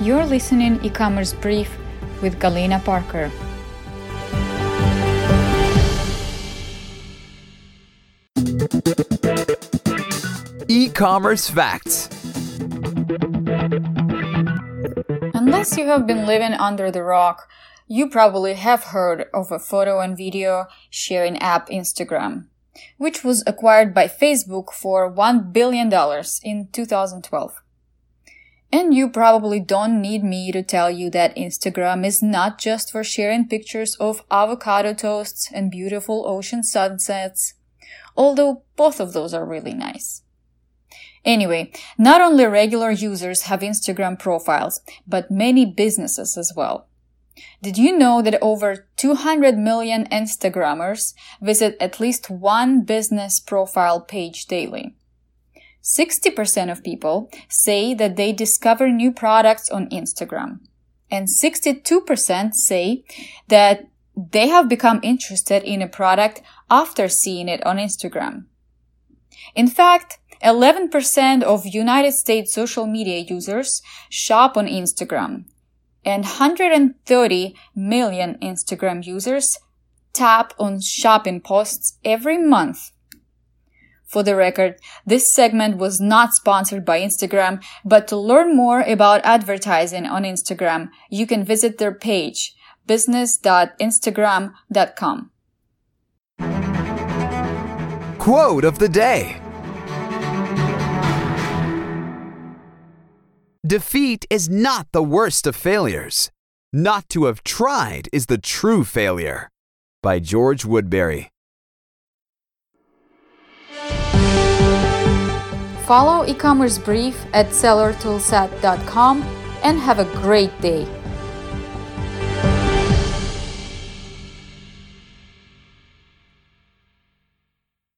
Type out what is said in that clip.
You're listening e-commerce brief with Galina Parker. E-commerce facts. Unless you have been living under the rock, you probably have heard of a photo and video sharing app Instagram, which was acquired by Facebook for $1 billion in 2012. And you probably don't need me to tell you that Instagram is not just for sharing pictures of avocado toasts and beautiful ocean sunsets, although both of those are really nice. Anyway, not only regular users have Instagram profiles, but many businesses as well. Did you know that over 200 million Instagrammers visit at least one business profile page daily? 60% of people say that they discover new products on Instagram. And 62% say that they have become interested in a product after seeing it on Instagram. In fact, 11% of United States social media users shop on Instagram, and 130 million Instagram users tap on shopping posts every month. For the record, this segment was not sponsored by Instagram, but to learn more about advertising on Instagram, you can visit their page, business.instagram.com. Quote of the day. Defeat is not the worst of failures. Not to have tried is the true failure. By George Woodberry. Follow e-commerce brief at sellertoolset.com and have a great day.